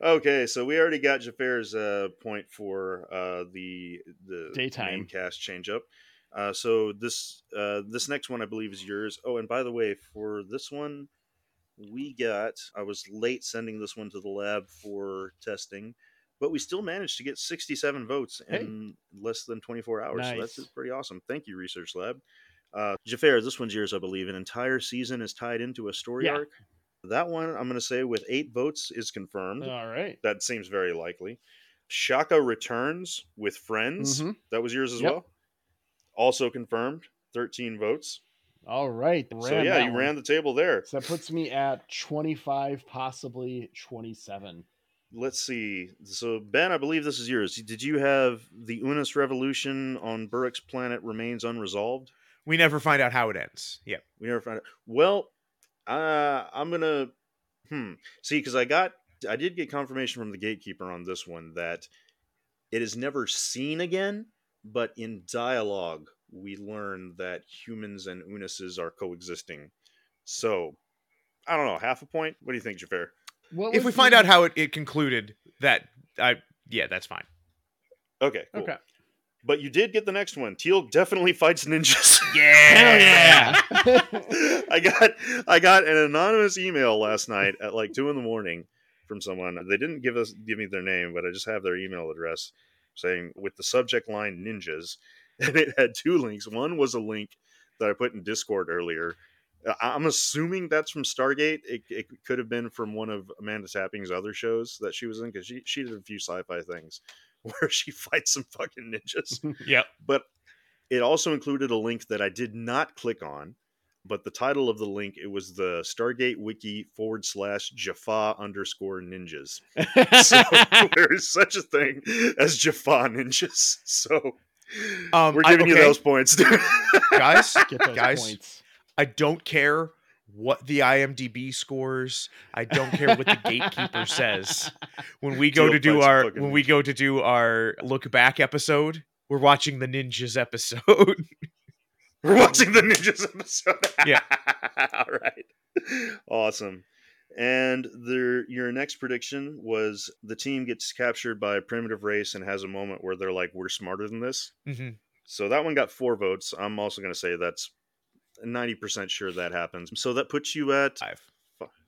Okay, so we already got Xhafer's uh, point for uh, the the Daytime. name cast change up. Uh, so this uh, this next one I believe is yours. Oh, and by the way, for this one, we got I was late sending this one to the lab for testing, but we still managed to get 67 votes Hey. in less than 24 hours. So that's pretty awesome. Thank you, Research Lab. Uh, Xhafer, this one's yours, I believe. An entire season is tied into a story Yeah. arc. That one, I'm going to say, with eight votes, is confirmed. All right. That seems very likely. Chaka returns with friends. Mhm. That was yours as Yep. well. Also confirmed. 13 votes. All right. so yeah, you one. ran the table there. So that puts me at 25, possibly 27. Let's see. So Ben, I believe this is yours. Did you have the Unas revolution on Burrock's planet remains unresolved? We never find out how it ends. Yep. We never found out. Well, uh, I'm gonna hmm see because I got I did get confirmation from the gatekeeper on this one that it is never seen again, but in dialogue we learn that humans and Unises are coexisting. So I don't know, half a point. What do you think, Xhafer? What If we was find out how it, it concluded, that I yeah, that's fine. Okay, cool. Okay. But you did get the next one. Teal'c definitely fights ninjas. Hell yeah. I got I got an anonymous email last night at like two in the morning from someone. They didn't give us give me their name, but I just have their email address saying with the subject line ninjas, and it had two links. One was a link that I put in Discord earlier. I- I'm assuming that's from Stargate. It, it could have been from one of Amanda Tapping's other shows that she was in because she, she did a few sci-fi things where she fights some fucking ninjas Yep. but it also included a link that I did not click on. But the title of the link it was the Stargate Wiki forward slash Jaffa underscore ninjas. So there is such a thing as Jaffa ninjas. So Um, we're I- giving you those points, dude. Guys, Get those Guys, points. I don't care what the IMDb scores. I don't care what the gatekeeper says. When we go to do our when we go to do our look back episode, we're watching the ninjas episode. We're watching the ninjas episode. Yeah. All right. Awesome. And their your next prediction was the team gets captured by a primitive race and has a moment where they're like, "We're smarter than this." hmm So that one got four votes. I'm also going to say that's 90% sure that happens. So that puts you at Five.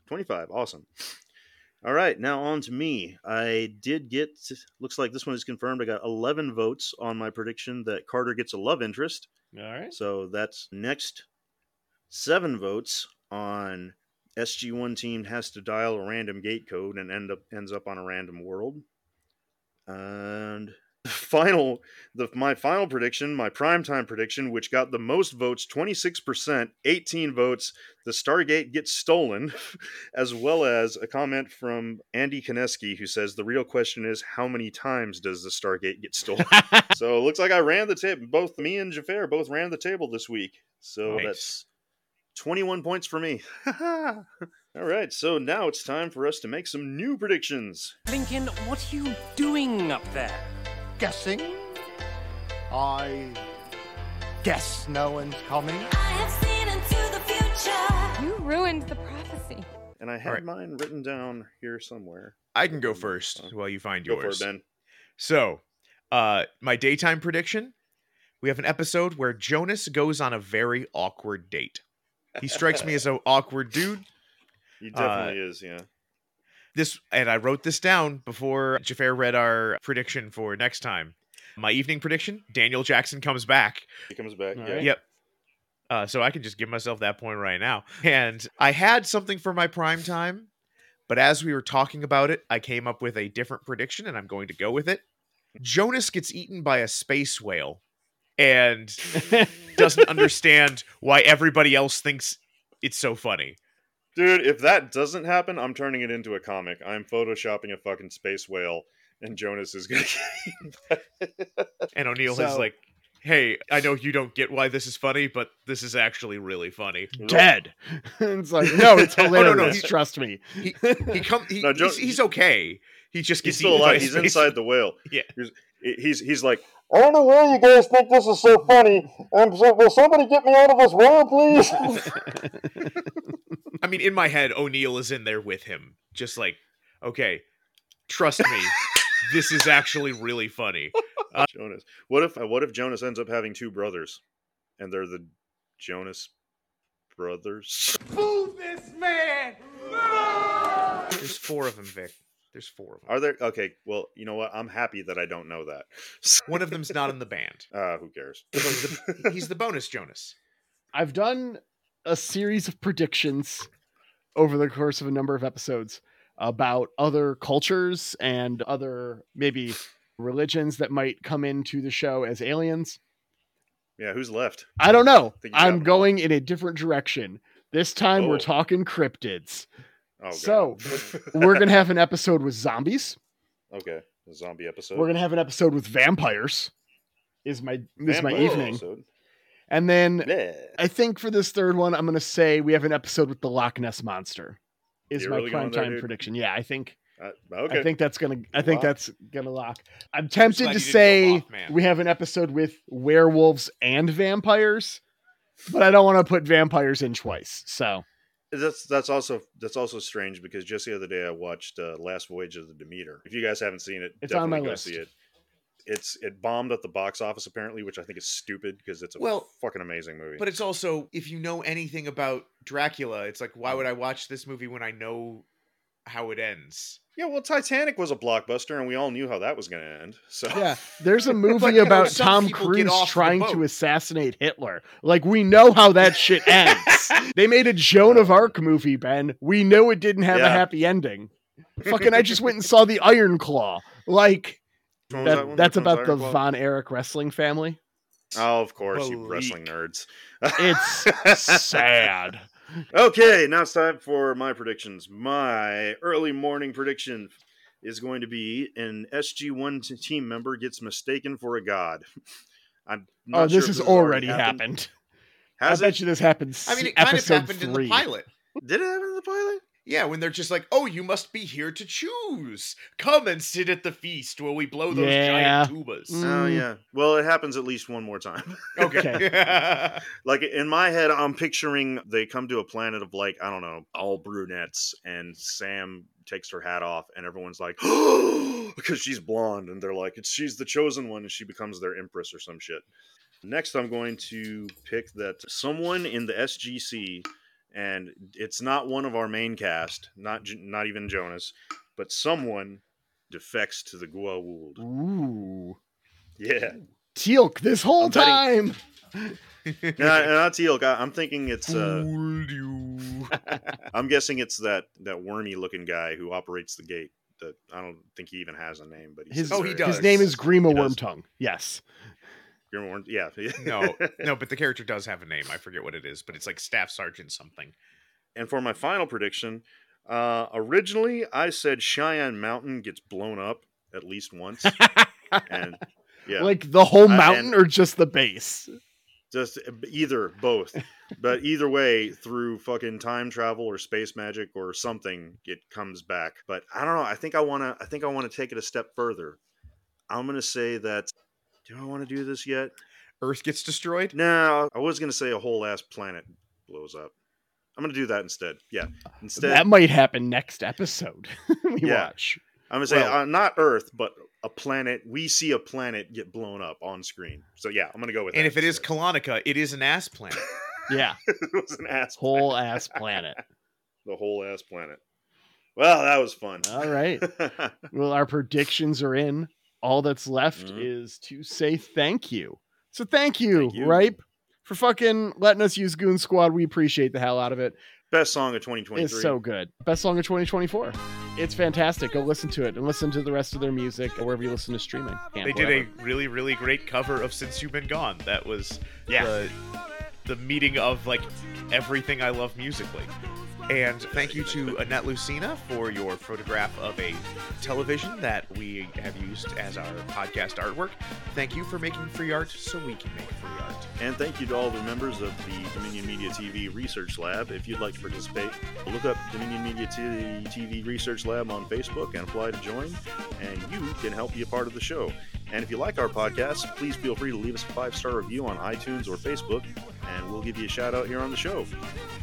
25. Awesome. All right, now on to me. I did get, looks like this one is confirmed. I got 11 votes on my prediction that Carter gets a love interest. All right. So that's next. Seven votes on SG1 team has to dial a random gate code and end up ends up on a random world. And final the my final prediction, my primetime prediction, which got the most votes, 26%, 18 votes, the Stargate gets stolen, as well as a comment from Andy Koneski who says the real question is how many times does the Stargate get stolen? so it looks like I ran the table. Both me and Xhafer both ran the table this week. So Nice. that's 21 points for me. All right, so now it's time for us to make some new predictions. Lincoln, what are you doing up there? Guessing. I guess no one's coming. I have seen into the future. You ruined the prophecy. And I had right. mine written down here somewhere. I can go first while you find Go for yours. it, Ben. So, uh, my daytime prediction: we have an episode where Jonas goes on a very awkward date. He strikes me as an awkward dude. He Uh, definitely is, yeah. This, and I wrote this down before Xhafer read our prediction for next time. My evening prediction: Daniel Jackson comes back. He comes back. All yeah. right. Yep. Uh, so I can just give myself that point right now. And I had something for my prime time, but as we were talking about it, I came up with a different prediction, and I'm going to go with it. Jonas gets eaten by a space whale and doesn't understand why everybody else thinks it's so funny. Dude, if that doesn't happen, I'm turning it into a comic. I'm photoshopping a fucking space whale, and Jonas is gonna get And O'Neill is like, "Hey, I know you don't get why this is funny, but this is actually really funny." Dead. it's like, no, it's Oh, no, no, hilarious. he's- Trust me. He he come he, No, he's, he's okay. He just He's still eaten by a alive. He's space- inside the whale. Yeah. He's he's, he's like, I don't know why you guys think this is so funny. Um, so, will somebody get me out of this whale, please? I mean, in my head, O'Neill is in there with him, just like, okay, trust me, this is actually really funny. Jonas. What if what if Jonas ends up having two brothers, and they're the Jonas brothers? Fool this man! There's four of them, Vic. There's four of them. Are there? Okay. Well, you know what? I'm happy that I don't know that. One of them's not in the band. Uh, who cares? He's, the, he's the bonus Jonas. I've done a series of predictions over the course of a number of episodes about other cultures and other maybe religions that might come into the show as aliens. yeah. Who's left? I don't know. Think I'm going in a different direction. This time Oh. we're talking cryptids. Oh, So, We're going to have an episode with zombies. okay. A zombie episode. We're going to have an episode with vampires. Is my is my evening. episode. And then Yeah. I think for this third one, I'm going to say we have an episode with the Loch Ness monster. Is You're my really time there, prediction? Yeah, I think Uh, okay. I think that's gonna I think Lock. that's gonna lock. I'm tempted to you didn't go say we have an episode with werewolves and vampires, but I don't want to put vampires in twice. So That's that's also that's also strange because just the other day I watched uh, Last Voyage of the Demeter. If you guys haven't seen it, It's on definitely my go list. see it. It's it bombed at the box office apparently, which I think is stupid because it's a Well, fucking amazing movie. But it's also, if you know anything about Dracula, it's like, why would I watch this movie when I know how it ends? yeah, well, Titanic was a blockbuster, and we all knew how that was going to end. So yeah, there's a movie you know, about some Tom Cruise trying to assassinate Hitler. Like we know how that shit ends. they made a Joan of Arc movie, Ben. We know it didn't have a happy ending. Fucking, I just went and saw the Iron Claw. Like Which one was that, that one? that's Which about the Iron Claw? Von Erich wrestling family. Oh, of course, you wrestling nerds. It's sad. Okay, now it's time for my predictions. My early morning prediction is going to be an SG1 team member gets mistaken for a god. I'm oh, not Oh, sure this if has already happened. happened. Has I it? bet you this happened. I mean, it kind of episode happened in the pilot. Did it happen in the pilot? Yeah, when they're just like, "Oh, you must be here to choose. Come and sit at the feast while we blow those Yeah. giant tubas." Oh Mm. yeah. Well, it happens at least one more time. Okay. like in my head, I'm picturing they come to a planet of like I don't know, all brunettes, and Sam takes her hat off, and everyone's like, because she's blonde, and they're like, it's she's the chosen one, and she becomes their empress or some shit. Next, I'm going to pick that someone in the SGC and it's not one of our main cast, not not even Jonas, but someone defects to the Goa'uld. Ooh. Yeah, Teal'c this whole I'm betting- time. no, not Teal'c. I- I'm thinking it's. Uh, I'm guessing it's that that wormy looking guy who operates the gate. That I don't think he even has a name, but he's His, Oh, he does. His name is Grima He does. Wormtongue. Yes. Grimworm. Yeah, no, no, but the character does have a name. I forget what it is, but it's like Staff Sergeant something. And for my final prediction, uh, originally I said Cheyenne Mountain gets blown up at least once, and yeah, Like the whole Uh, mountain and- or just the base? just uh, either both. but either way, through fucking time travel or space magic or something, it comes back. But I don't know. I think I wanna. I think I want to take it a step further. I'm gonna say that. Do I want to do this yet? Earth gets destroyed. No, I was gonna say a whole ass planet blows up. I'm gonna do that instead. Yeah, instead. that might happen next episode. we Yeah. watch. I'm gonna say Well- uh, not Earth, but a planet. We see a planet get blown up on screen. So yeah, I'm gonna go with. And that And if it is instead. Colonica, it is an ass planet. Yeah. it was an ass Whole ass planet. the whole ass planet. Well, that was fun. All right. Well, our predictions are in. All that's left Mhm. is to say thank you. So thank you, Thank you. Ripe, for fucking letting us use Goon Squad. We appreciate the hell out of it. Best song of 2023. It's so good. Best song of 2024. It's fantastic. Go listen to it and listen to the rest of their music or wherever you listen to streaming. And they did wherever. a really, really great cover of "Since You've Been Gone." That was Yeah. the, the meeting of like everything I love musically. And thank you to Annette Lucina for your photograph of a television that we have used as our podcast artwork. Thank you for making free art so we can make free art. And thank you to all the members of the Dominion Media TV Research Lab. If you'd like to participate, look up Dominion Media TV Research Lab on Facebook and apply to join, and you can help be a part of the show. And if you like our podcast, please feel free to leave us a five star review on iTunes or Facebook, and we'll give you a shout out here on the show.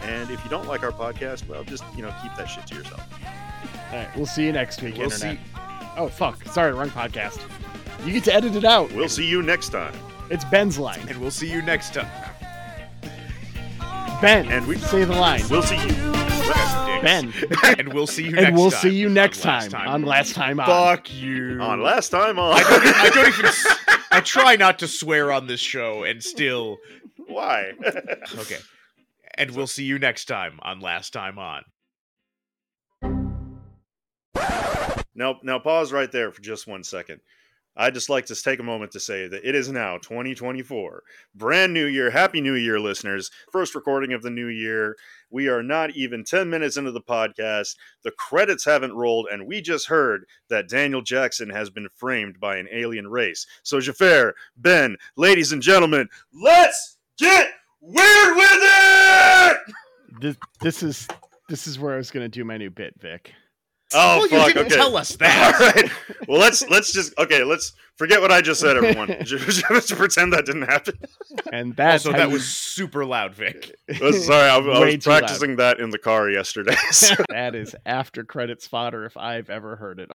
And if you don't like our podcast, well, just you know keep that shit to yourself. All right. We'll see you next week, We'll Internet. see. Oh, fuck. Sorry, wrong podcast. You get to edit it out. We'll see you next time. It's Ben's line. And we'll see you next time. Ben, And we- say the line. We'll see you. Ben. and we'll see you next and we'll time see you on next Last time, on Last Time On. Fuck you. On last time on. I don't, I don't even. I try not to swear on this show, and still. Why? Okay. And we'll see you next time on Last Time On. Now, now pause right there for just one second. I'd just like to take a moment to say that it is now 2024. Brand new year. Happy New Year, listeners. First recording of the new year. We are not even 10 minutes into the podcast. The credits haven't rolled, and we just heard that Daniel Jackson has been framed by an alien race. So, Xhafer, Ben, ladies and gentlemen, let's get weird with it! This, this is this is where I was gonna do my new bit, Vic. Oh, well, you fuck. didn't okay. tell us that. All right. Well, let's let's just okay. Let's forget what I just said, everyone. just, just pretend that didn't happen. And that's also, that you- was super loud, Vic. Uh, Sorry, I, I was too loud. practicing that in the car yesterday. so- that is after credits fodder if I've ever heard it.